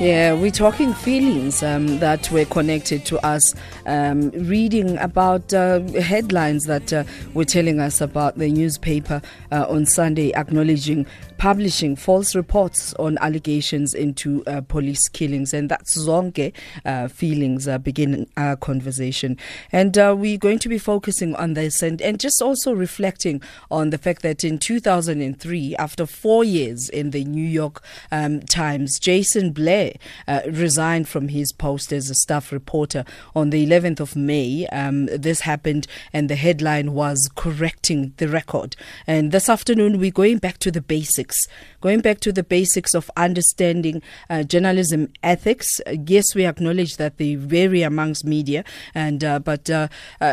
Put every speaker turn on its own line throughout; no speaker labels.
Yeah, we're talking feelings um, that were connected to us, um, reading about uh, headlines that uh, were telling us about the newspaper uh, on Sunday acknowledging publishing false reports on allegations into uh, police killings. And that's Zonke uh, feelings uh, begin our conversation. And uh, we're going to be focusing on this and, and just also reflecting on the fact that in 2003, after four years in the New York um, Times, Jason Blair uh, resigned from his post as a staff reporter on the 11th of May. Um, this happened, and the headline was correcting the record. And this afternoon, we're going back to the basics basics, going back to the basics of understanding uh, journalism ethics. Uh, yes, we acknowledge that they vary amongst media, and uh, but uh,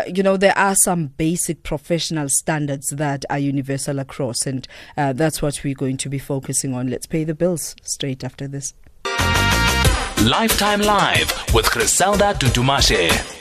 you know there are some basic professional standards that are universal across, and that's what we're going to be focusing on. Let's pay the bills straight after this.
Lifetime Live with Criselda Dudumashe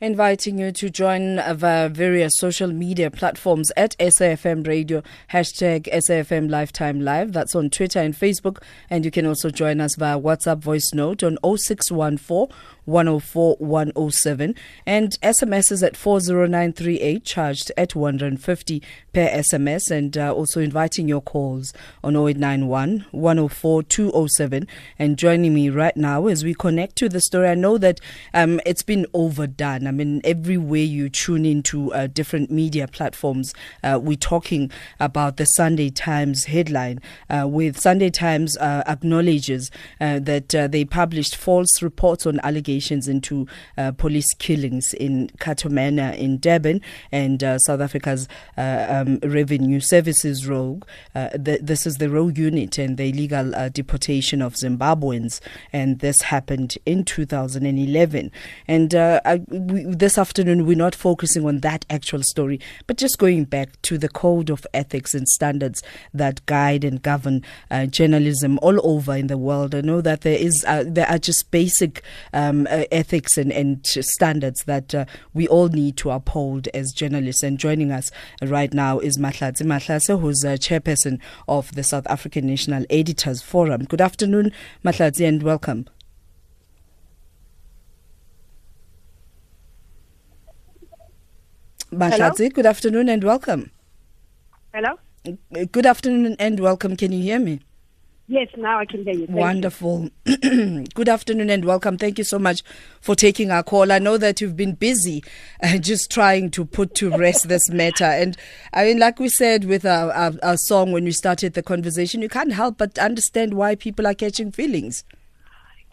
inviting you to join via various social media platforms at SAFM Radio, hashtag SAFM Lifetime Live. That's on Twitter and Facebook. And you can also join us via WhatsApp voice note on 0614 104 107 and SMS is at 40938 charged at 150 per SMS and uh, also inviting your calls on 0891 104 207 and joining me right now as we connect to the story. I know that um, it's been overdone. I mean, everywhere you tune into uh, different media platforms, uh, we're talking about the Sunday Times headline uh, with Sunday Times uh, acknowledges uh, that they published false reports on allegations investigations into uh, police killings in Cato Manor in Durban and uh, South Africa's uh, um, Revenue Services Rogue. Uh, this is the Rogue unit and the illegal uh, deportation of Zimbabweans, and this happened in 2011. And I, we, this afternoon, we're not focusing on that actual story, but just going back to the code of ethics and standards that guide and govern journalism all over in the world. I know that there is there are just basic um, uh, ethics and, and standards that uh, we all need to uphold as journalists. And joining us right now is Mahlatse Mahlase, who's a chairperson of the South African National Editors Forum. Good afternoon, Mahlatse, and welcome. Mahlatse, good afternoon and welcome.
Hello?
Good afternoon and welcome. Can you hear me?
Yes, now I can hear you. Thank
Wonderful. You. Good afternoon and welcome. Thank you so much for taking our call. I know that you've been busy uh, just trying to put to rest this matter. And I mean, like we said with our, our, our song when we started the conversation, you can't help but understand why people are catching feelings.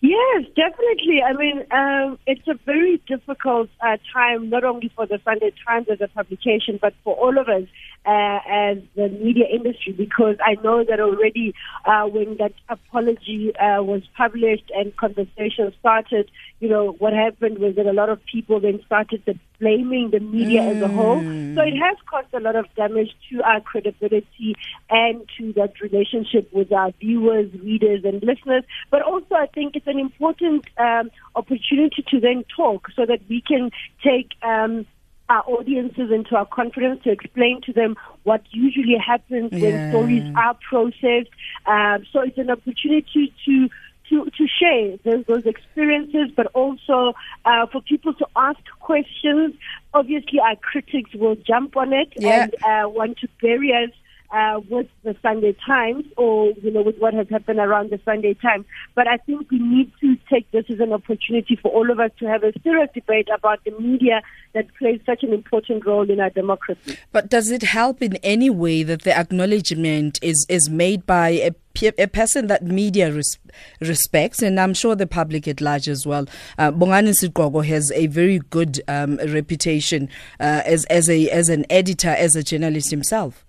Yes, definitely. I mean, um, it's a very difficult uh, time, not only for the Sunday Times as a publication, but for all of us uh, as the media industry because I know that already uh, when that apology uh, was published and conversation started, you know, what happened was that a lot of people then started the blaming the media mm. as a whole. So it has caused a lot of damage to our credibility and to that relationship with our viewers, readers, and listeners. But also, I think it's an important um, opportunity to then talk so that we can take um, our audiences into our confidence to explain to them what usually happens yeah. when stories are processed. Um, so it's an opportunity to to, to share those, those experiences, but also uh, for people to ask questions. Obviously, our critics will jump on it yeah. and uh, want to bury us uh, with the Sunday Times or, you know, with what has happened around the Sunday Times. But I think we need to take this as an opportunity for all of us to have a serious debate about the media that plays such an important role in our democracy.
But does it help in any way that the acknowledgement is, is made by a a person that media res- respects, and I'm sure the public at large as well. Uh, Bongani Siqoko has a very good um, reputation uh, as as a as an editor, as a journalist himself.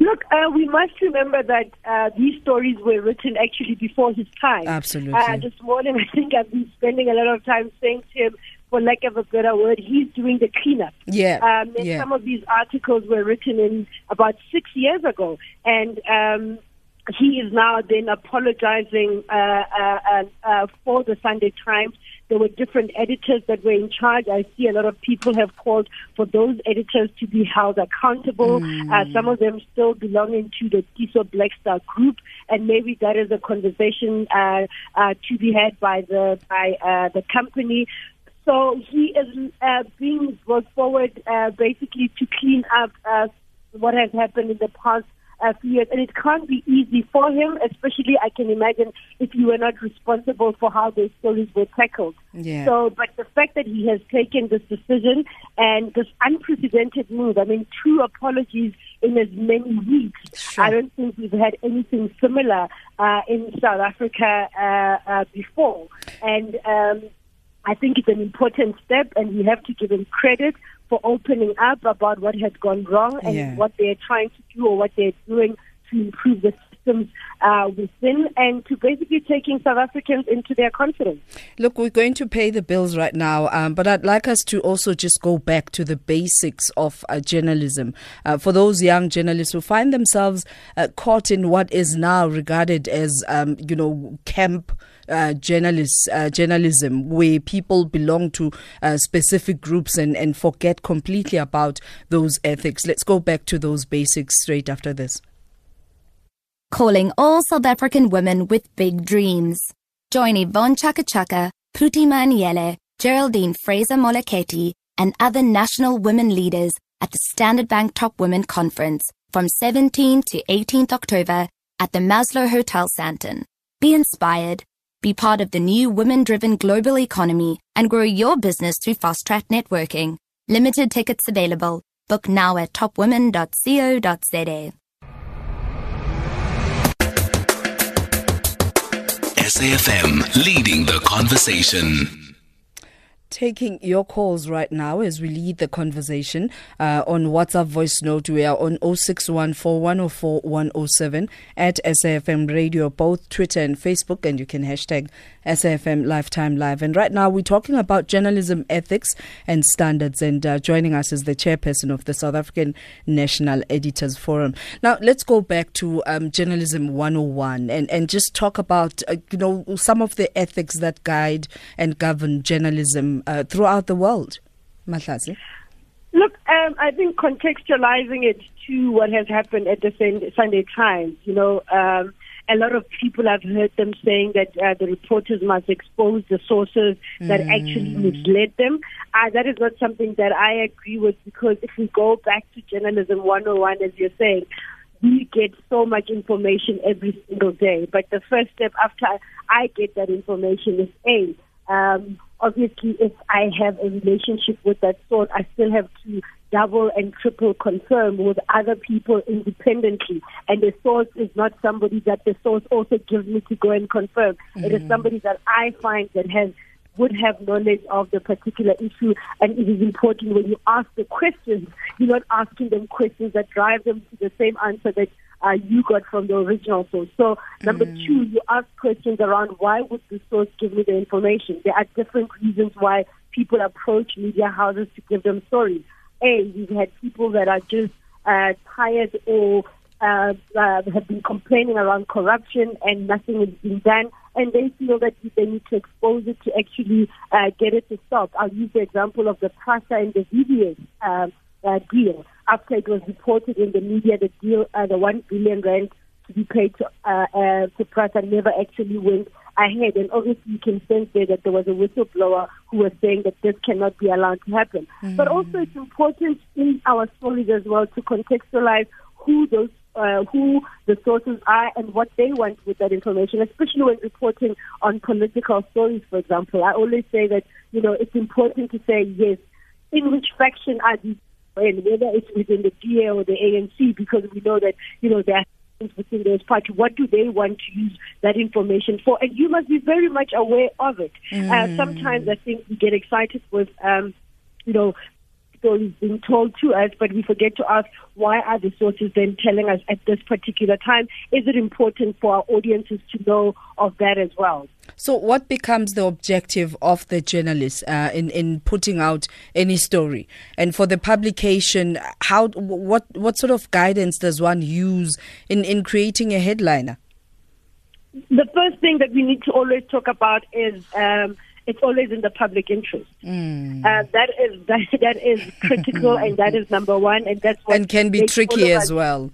Look, uh, we must remember that uh, these stories were written actually before his time.
Absolutely.
Uh, this morning, I think I've been spending a lot of time saying to him, for lack of a better word, he's doing the cleanup.
Yeah.
Um,
yeah.
Some of these articles were written in about six years ago, and um, he is now then apologizing uh, uh, uh, uh, for the Sunday Times. There were different editors that were in charge. I see a lot of people have called for those editors to be held accountable. Mm. Uh, some of them still belonging to the Tiso Black Star group, and maybe that is a conversation uh, uh, to be had by the by uh, the company. So he is uh, being brought forward uh, basically to clean up uh, what has happened in the past uh, few years. And it can't be easy for him, especially I can imagine if you were not responsible for how those stories were tackled.
Yeah.
So, but the fact that he has taken this decision and this unprecedented move, I mean, two apologies in as many weeks.
Sure.
I don't think we've had anything similar uh, in South Africa uh, uh, before. And um, I think it's an important step, and we have to give him credit for opening up about what has gone wrong and
Yeah.
what they're trying to do or what they're doing to improve the systems uh, within and to basically taking South Africans into their confidence.
Look, we're going to pay the bills right now, um, but I'd like us to also just go back to the basics of uh, journalism. Uh, for those young journalists who find themselves uh, caught in what is now regarded as, um, you know, camp. Uh, journalists, uh, journalism, where people belong to uh, specific groups and, and forget completely about those ethics. Let's go back to those basics straight after this.
calling all South African women with big dreams. Join Yvonne Chaka Chaka, Puti Maniele, Geraldine Fraser Moleketi, and other national women leaders at the Standard Bank Top Women Conference from 17 to 18th October at the Maslow Hotel Sandton. Be inspired, be part of the new women-driven global economy, and grow your business through fast track networking. Limited tickets available. Book now at topwomen.co.za.
SAFM leading the conversation.
Taking your calls right now as we lead the conversation uh, on WhatsApp voice note. We are on 0614104107 at SAFM Radio, both Twitter and Facebook, and you can hashtag SAFM Lifetime Live. And right now we're talking about journalism ethics and standards. And uh, joining us is the chairperson of the South African National Editors Forum. Now let's go back to um, journalism 101 and, and just talk about uh, you know some of the ethics that guide and govern journalism uh, throughout the world. Mahlasi.
Look, um, I think contextualizing it to what has happened at the Sun- Sunday Times, you know, um, a lot of people have heard them saying that uh, the reporters must expose the sources that actually misled them. Uh, that is not something that I agree with because if we go back to journalism 101, as you're saying, we get so much information every single day. But the first step after I get that information is A, um, obviously, if I have a relationship with that source, I still have to double and triple confirm with other people independently. And the source is not somebody that the source also gives me to go and confirm. It is mm. somebody that I find that has would have knowledge of the particular issue and it is important when you ask the questions, you're not asking them questions that drive them to the same answer that uh, you got from the original source. So number two, you ask questions around why would the source give me the information? There are different reasons why people approach media houses to give them stories. A, we've had people that are just uh, tired or uh, uh, have been complaining around corruption and nothing is being done, and they feel that they need to expose it to actually uh, get it to stop. I'll use the example of the PRASA and the VBS um, uh, deal. After it was reported in the media, the deal, uh, the one billion rand to be paid to uh, uh, to PRASA never actually went ahead. And obviously, you can sense there that there was a whistleblower who was saying that this cannot be allowed to happen. But also, it's important in our stories as well to contextualize who those uh, who the sources are and what they want with that information, especially when reporting on political stories, for example. I always say that, you know, it's important to say, yes, in which faction are these and whether it's within the DA or the ANC, because we know that, you know, there are within those parties. What do they want to use that information for? And you must be very much aware of it. Uh, sometimes I think we get excited with, um, you know, stories being told to us, but we forget to ask why are the sources then telling us at this particular time? Is it important for our audiences to know of that as well?
So, what becomes the objective of the journalist uh, in in putting out any story, and for the publication, how what what sort of guidance does one use in in creating a headliner?
The first thing that we need to always talk about is. Um, it's always in the public interest.
Mm.
Uh, that is that, that is critical, and that is number one, and that's what
and can be tricky as well.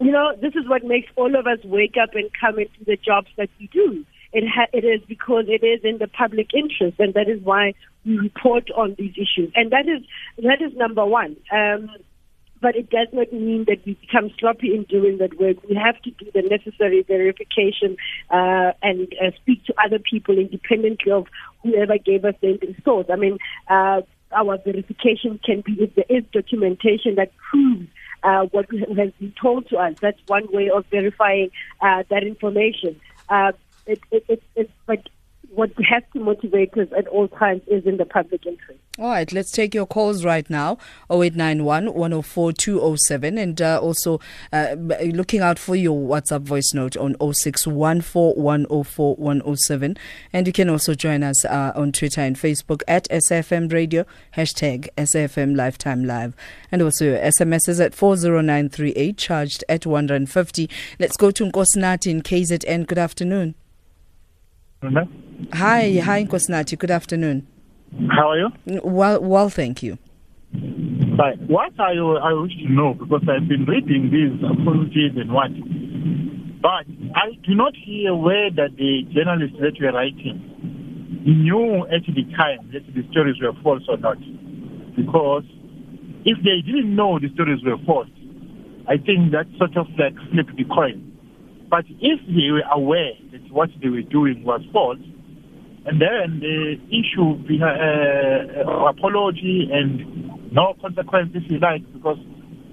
You know, this is what makes all of us wake up and come into the jobs that we do. It ha- it is because it is in the public interest, and that is why we report on these issues, and that is that is number one. Um, but it does not mean that we become sloppy in doing that work. We have to do the necessary verification uh, and uh, speak to other people independently of whoever gave us the source. I mean, uh, our verification can be if there is documentation that proves uh, what has been told to us. That's one way of verifying uh, that information. Uh, it, it, it, but what has to motivate us at all times is in the public interest.
All right, let's take your calls right now 0891 104 207 and uh, also uh, looking out for your WhatsApp voice note on 0614 104 107. And you can also join us uh, on Twitter and Facebook at SFM Radio, hashtag SFM Lifetime Live. And also your SMSs at 40938, charged at 150. Let's go to Nkosnati in KZN. Good afternoon.
Hello?
Hi, hi Nkosnati. Good afternoon.
How are you?
Well, well, thank you.
Right. What I, I wish to know, because I've been reading these apologies and what, but I do not hear where that the journalists that were writing knew at the time that the stories were false or not. Because if they didn't know the stories were false, I think that sort of like flipped the coin. But if they were aware that what they were doing was false, and then the issue uh, uh, apology and no consequence, if you like, because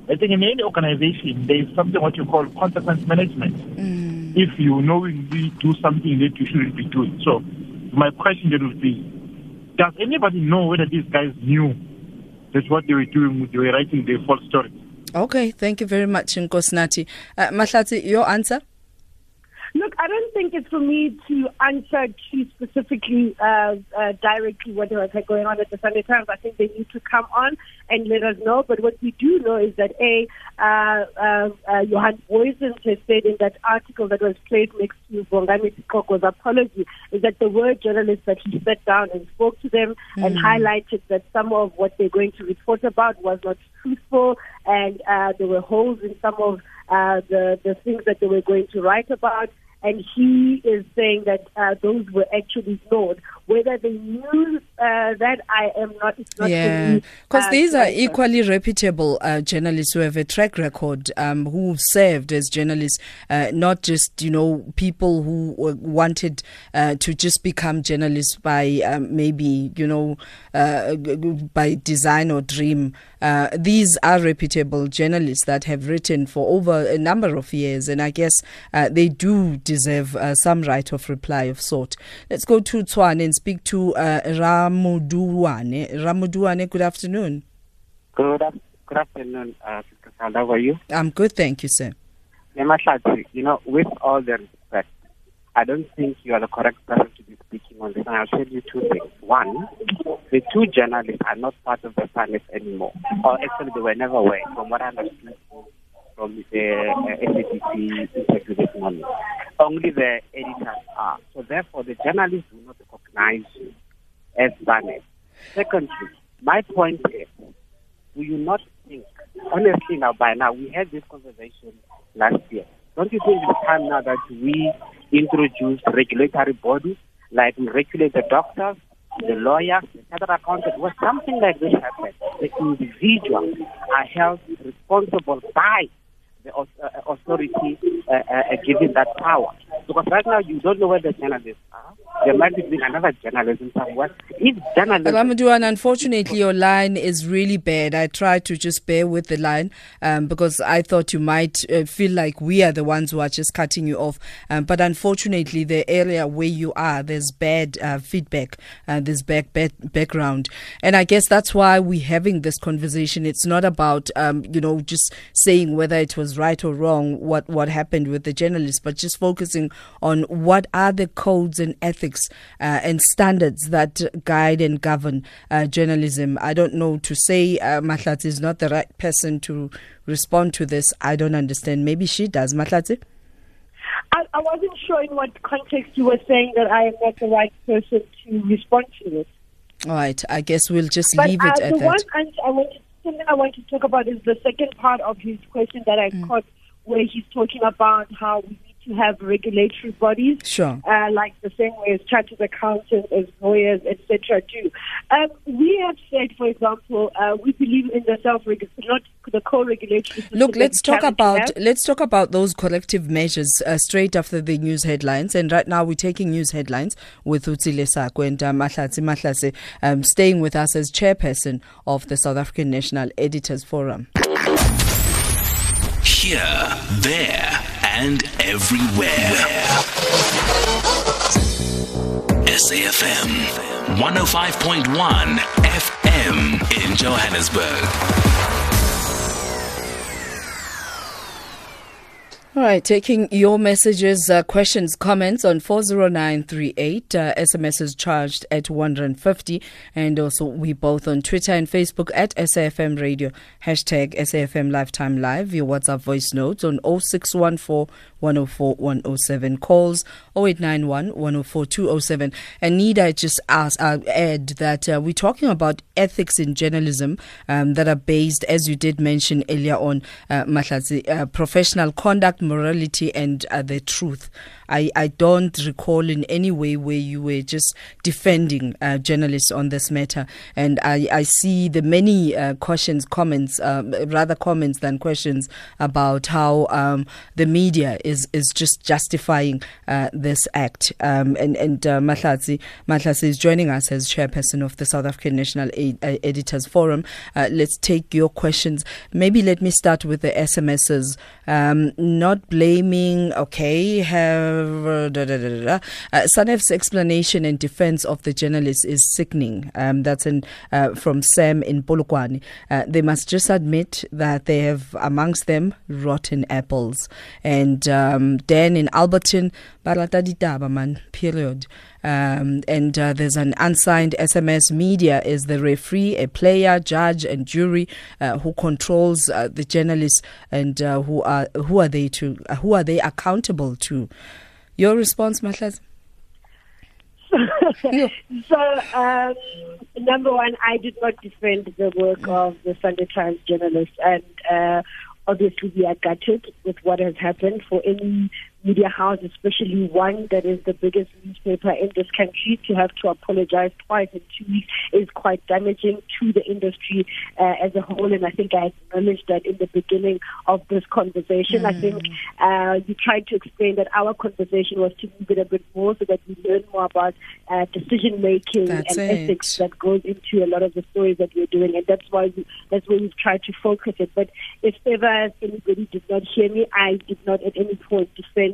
I think in any organization there is something what you call consequence management.
Mm.
If you knowingly do something that you shouldn't be doing. So my question then would be, does anybody know whether these guys knew that what they were doing, they were writing the false story?
Okay, thank you very much, Nkosnati. Uh, Mahlatse, your answer?
Look, I don't think it's for me to answer too specifically, uh, uh, directly what was going on at the Sunday Times. I think they need to come on and let us know. But what we do know is that A, uh, uh, uh, Johan Booysens has said in that article that was placed next to Bongani Siqoko's apology is that the word journalists that he sat down and spoke to them mm. and highlighted that some of what they're going to report about was not truthful and uh, there were holes in some of uh, the the things that they were going to write about and he is saying that uh, those were actually ignored. Whether they knew uh, that, I am not. not
yeah, because uh, these are equally reputable uh, journalists who have a track record, um, who served as journalists, uh, not just you know people who wanted uh, to just become journalists by um, maybe you know by design or dream. these are reputable journalists that have written for over a number of years, and I guess they do deserve uh, some right of reply of sort. Let's go to Tshwane and speak to uh, Ramuduwane. Ramuduwane, good afternoon.
Good, good afternoon, uh, How are you?
I'm good, thank you, sir.
You know, with all the respect, I don't think you are the correct person to be speaking on this. And I'll tell you two things. One, the two journalists are not part of the SANEF anymore. Or actually, they were never aware, from what I understood from the uh, morning. Only the editors are. So therefore, the journalists will not recognize you as Barnett. Secondly, my point is, do you not think, honestly now, by now, we had this conversation last year. Don't you think it's time now that we introduce regulatory bodies, like we regulate the doctors, the lawyers, the chartered accountant, when something like this happens, the individuals are held responsible by the uh, authority uh, uh, given that power. Because right now you don't know where the journalists are. There might be another journalism somewhere. If journalism.
Ramaduan, unfortunately, your line is really bad. I tried to just bear with the line um, because I thought you might uh, feel like we are the ones who are just cutting you off. Um, but unfortunately, the area where you are, there's bad uh, feedback, uh, there's back, bad background. And I guess that's why we're having this conversation. It's not about, um, you know, just saying whether it was right or wrong, what, what happened with the journalists, but just focusing on what are the codes and ethics uh, and standards that guide and govern uh, journalism. I don't know to say uh, Mahlatse is not the right person to respond to this. I don't understand. Maybe she does. Mahlatse?
I, I wasn't sure in what context you were saying that I am not the right person to respond to this.
All right. I guess we'll just
But
leave
uh,
it
the
at
one
that.
answer I want to, something I want to talk about is the second part of his question that I mm. caught, where he's talking about how we to have regulatory bodies,
Sure.
uh, like the same way as chartered accountants, as lawyers, etc. do. Um, we have said, for example, uh, we believe in the self regulation not the co-regulatory.
Look, let's talk about
have.
let's talk about those collective measures uh, straight after the news headlines. And right now, we're taking news headlines with Utsile Sako and uh, Mahlatse Mahlase, um, staying with us as chairperson of the South African National Editors Forum.
Here, there, and everywhere. SAFM 105.1 FM in Johannesburg.
All right, taking your messages, uh, questions, comments on 40938. Uh, SMS is charged at 150. And also, we both on Twitter and Facebook at SAFM Radio, hashtag SAFM Lifetime Live. Your WhatsApp voice notes on 0614 104 107. Calls 0891 104 207. And need I just ask, uh, add that uh, we're talking about ethics in journalism um, that are based, as you did mention earlier on, uh, uh, professional conduct, morality, and uh, the truth. I, I don't recall in any way where you were just defending uh, journalists on this matter. And I, I see the many uh, questions, comments, um, rather comments than questions about how um, the media is, is just justifying uh, this act. Um, and and uh, Mahlatse is joining us as chairperson of the South African National uh, Editors Forum. Uh, let's take your questions. Maybe let me start with the SMSs. Um, not blaming, okay, have uh, da, da, da. Uh, Sanef's explanation and defense of the journalist is sickening. Um, that's in, from Sam in Polokwane. They must just admit that they have amongst them rotten apples. And um, Dan in Alberton, barata ditaba man, period. Um, and uh, there's an unsigned SMS. Media is the referee, a player, judge, and jury uh, who controls uh, the journalists, and uh, who are who are they to uh, who are they accountable to? Your response, Mahlas?
so, um, number one, I did not defend the work of the Sunday Times journalists, and uh, obviously we are gutted with what has happened for any media house, especially one that is the biggest newspaper in this country, to have to apologize twice in two weeks is quite damaging to the industry uh, as a whole. And I think I acknowledged that in the beginning of this conversation. I think uh, you tried to explain that our conversation was to move it a bit more so that we learn more about uh, decision making
That's
and
it.
ethics that goes into a lot of the stories that we're doing, and that's why we, that's where we've tried to focus it. But if ever anybody did not hear me, I did not at any point defend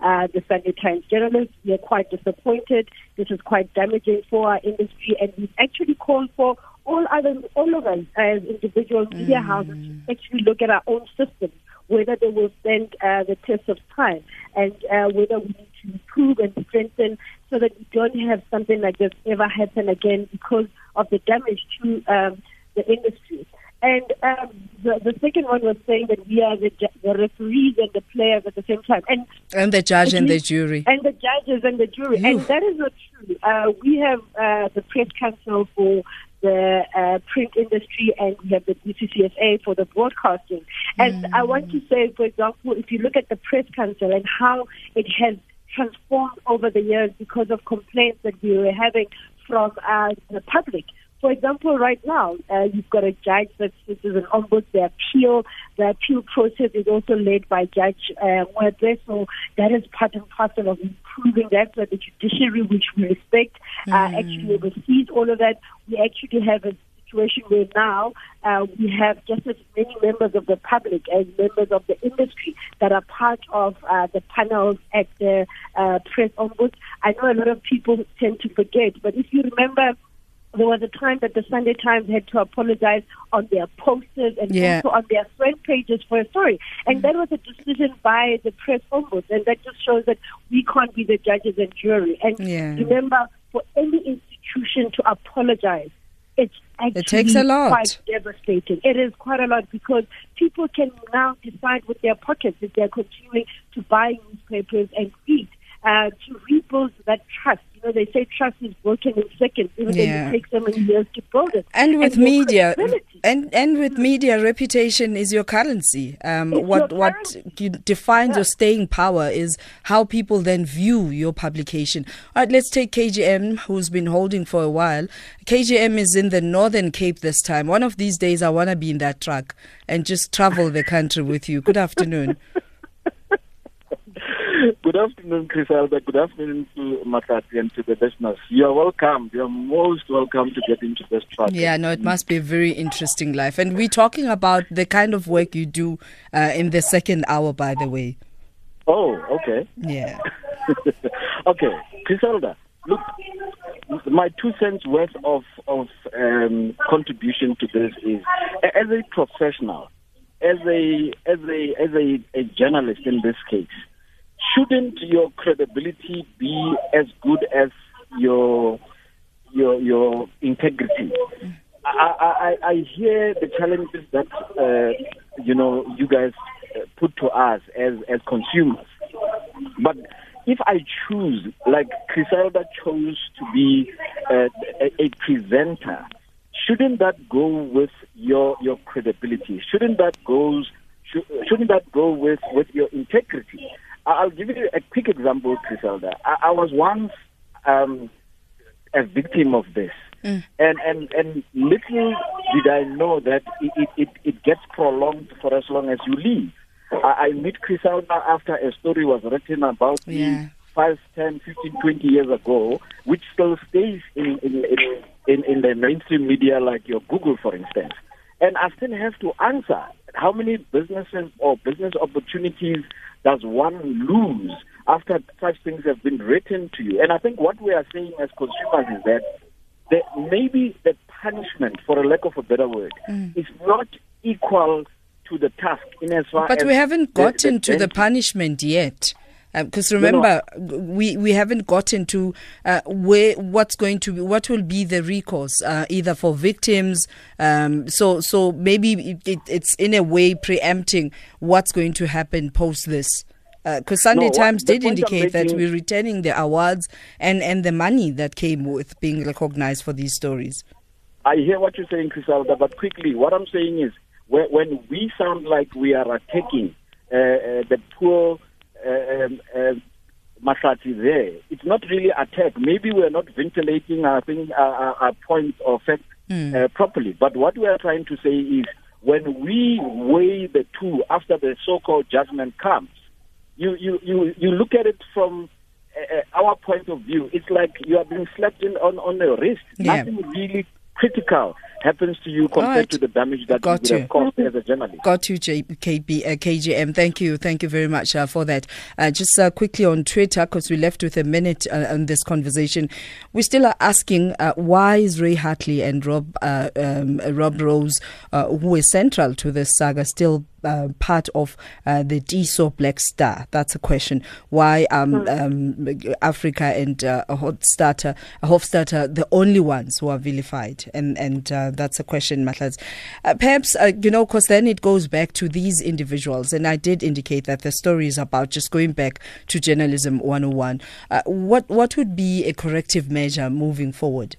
uh, the Sunday Times journalists. We are quite disappointed. This is quite damaging for our industry, and we've actually called for all other all of us as individual media houses to actually look at our own systems, whether they will stand uh, the test of time, and uh, whether we need to improve and strengthen so that we don't have something like this ever happen again because of the damage to um, the industry. And um, the, the second one was saying that we are the, the referees and the players at the same time. And
And the judge and the jury.
and the judges and the jury.
Ew.
And that is not true. Uh, we have uh, the press council for the uh, print industry and we have the BCCSA for the broadcasting. And I want to say, for example, if you look at the press council and how it has transformed over the years because of complaints that we were having from uh, the public. For example, right now, uh, you've got a judge that sits as an ombuds. The appeal, the appeal process is also led by Judge uh. So that is part and parcel of improving that. So the judiciary, which we respect, uh, actually oversees all of that. We actually have a situation where now uh, we have just as many members of the public as members of the industry that are part of uh, the panels at the uh, press ombuds. I know a lot of people tend to forget, but if you remember there was a time that the Sunday Times had to apologize on their posters and
Yeah.
also on their front pages for a story. And mm. that was a decision by the press ombuds, and that just shows that we can't be the judges and jury. And
Yeah.
remember, for any institution to apologize, it's actually
takes a lot.
quite devastating. It is quite a lot because people can now decide with their pockets if they're continuing to buy newspapers and read. Uh, to rebuild that trust. You know, they say trust is broken in seconds, even
Yeah.
though it takes so many years to build it.
And with
your
media, and and with media, reputation is your currency. Um, what
your
what
currency.
you- defines
Yeah.
your staying power is how people then view your publication. All right, let's take KGM, who's been holding for a while. KGM is in the Northern Cape this time. One of these days, I want to be in that truck and just travel the country with you. Good afternoon.
Good afternoon, Chris Albert. Good afternoon to Makati and to the listeners. You are welcome. You are most welcome to get into this project.
Yeah, no, it must be a very interesting life. And we're talking about the kind of work you do uh, in the second hour, by the way.
Oh, okay.
Yeah.
okay, Criselda, look, my two cents worth of, of um, contribution to this is as a professional, as a as a as a, a journalist in this case, shouldn't your credibility be as good as your your your integrity? I, I, I hear the challenges that uh, you know you guys uh, put to us as as consumers, but if I choose, like Criselda chose to be uh, a, a presenter, shouldn't that go with your your credibility? Shouldn't that goes should, shouldn't that go with with your integrity? I'll give you a quick example, Criselda. I, I was once um, a victim of this. And, and and little did I know that it, it, it, gets prolonged for as long as you live. I, I meet Chris Alba after a story was written about me
Yeah.
5, 10, 15, 20 years ago, which still stays in, in, in, in, in the mainstream media like your Google, for instance. And I still have to answer how many businesses or business opportunities does one lose after such things have been written to you? And I think what we are saying as consumers is that that maybe the punishment, for a lack of a better word, is not equal to the task in as far
Mm. But
as
we haven't
the-
gotten to the punishment yet. Because
no.
remember, we, we haven't gotten to uh, where what's going to be what will be the recourse uh, either for victims. Um, so so maybe it, it, it's in a way preempting what's going to happen post this. Because Sunday
No,
Times did indicate that we're returning the awards and, and the money that came with being recognized for these stories.
I hear what you're saying, Criselda, but quickly, what I'm saying is when, when we sound like we are attacking uh, uh, the poor uh, um, uh, Masati there, it's not really attack. Maybe we're not ventilating, I think, our, our, our points of fact uh, properly. But what we are trying to say is when we weigh the two after the so-called judgment comes, you, you, you, you look at it from uh, our point of view. It's like you are being slapped in on, on the wrist.
Yeah.
Nothing really critical happens to you compared
right.
to the damage that
Got
you would have caused as a journalist.
Got you, J- KB, uh, KGM. Thank you. Thank you very much uh, for that. Uh, just uh, quickly on Twitter, because we left with a minute uh, on this conversation. We still are asking uh, why is Ray Hartley and Rob uh, um, Rob Rose, uh, who is central to this saga, still uh, part of uh, the Tiso Black Star? That's a question. Why um, um, Afrika and uh, Hofstatter, Hofstatter the only ones who are vilified? And and uh, that's a question, Matlaz. Uh, perhaps, uh, you know, because then it goes back to these individuals. And I did indicate that the story is about just going back to journalism 101. Uh, what, what would be a corrective measure moving forward?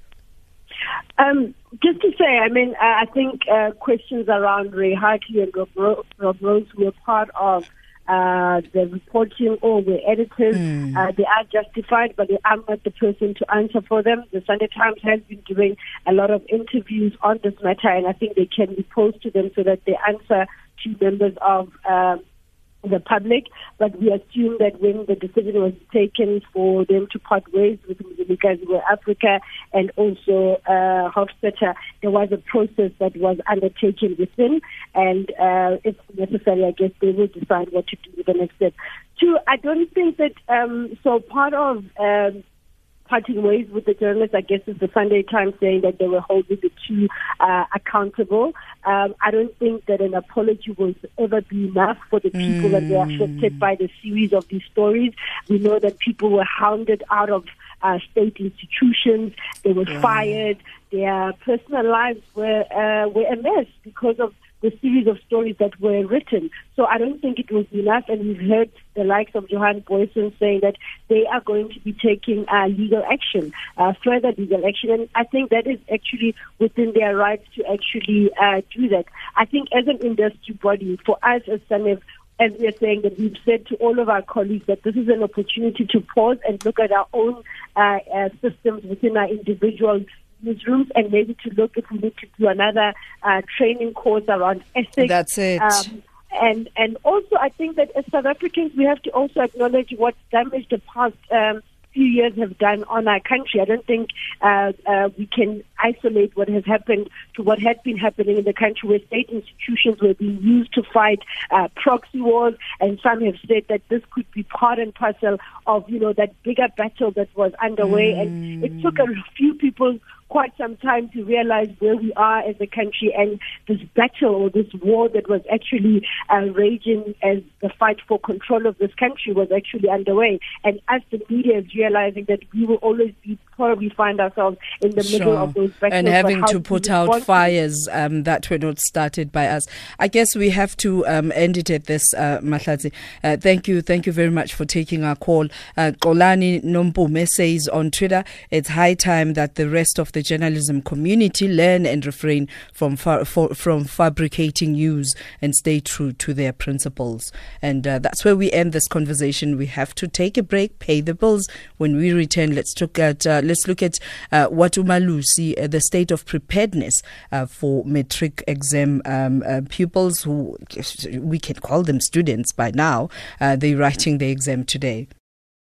Um, just to say, I mean, uh, I think uh, questions around Ray Hartley and Rob, Ro- Rob Rose were part of uh, the reporting or the editors. Uh, they are justified, but I'm not the person to answer for them. The Sunday Times has been doing a lot of interviews on this matter, and I think they can be posed to them so that they answer to members of um, the public, but we assume that when the decision was taken for them to part ways with Mzilikazi wa Afrika and also uh, Hofstatter, there was a process that was undertaken within, and uh, if necessary, I guess they will decide what to do with the next step. Two, I don't think that, um, so part of um, parting ways with the journalists. I guess it's the Sunday Times saying that they were holding the two uh, accountable. Um, I don't think that an apology will ever be enough for the people mm. that were affected by the series of these stories. We know that people were hounded out of uh, state institutions. They were yeah. fired. Their personal lives were uh, were a mess because of the series of stories that were written. So I don't think it was enough. And we've heard the likes of Johan Booysen saying that they are going to be taking uh, legal action, uh, further legal action. And I think that is actually within their rights to actually uh, do that. I think as an industry body, for us as SANEF, as we are saying that we've said to all of our colleagues that this is an opportunity to pause and look at our own uh, uh, systems within our individual newsrooms and maybe to look if we need to do another uh, training course around ethics.
That's it. Um,
and and also, I think that as South Africans, we have to also acknowledge what damage the past um, few years have done on our country. I don't think uh, uh, we can isolate what has happened to what had been happening in the country where state institutions were being used to fight uh, proxy wars. And some have said that this could be part and parcel of, you know, that bigger battle that was underway. Mm. And it took a few people quite some time to realize where we are as a country and this battle or this war that was actually uh, raging as the fight for control of this country was actually underway. And as the media is realizing that we will always be probably find ourselves in the sure. middle of those battles.
And having to put out fires um, that were not started by us. I guess we have to um, end it at this, uh, Uh, thank you. Thank you very much for taking our call. Uh, Xolani Nompume says on Twitter, it's high time that the rest of the the journalism community learn and refrain from fa- for, from fabricating news and stay true to their principles. And uh, that's where we end this conversation. We have to take a break, pay the bills. When we return, let's look at uh, let's look at uh, what Umalusi, uh, the state of preparedness uh, for matric exam um, uh, pupils who we can call them students by now. they're writing the exam today.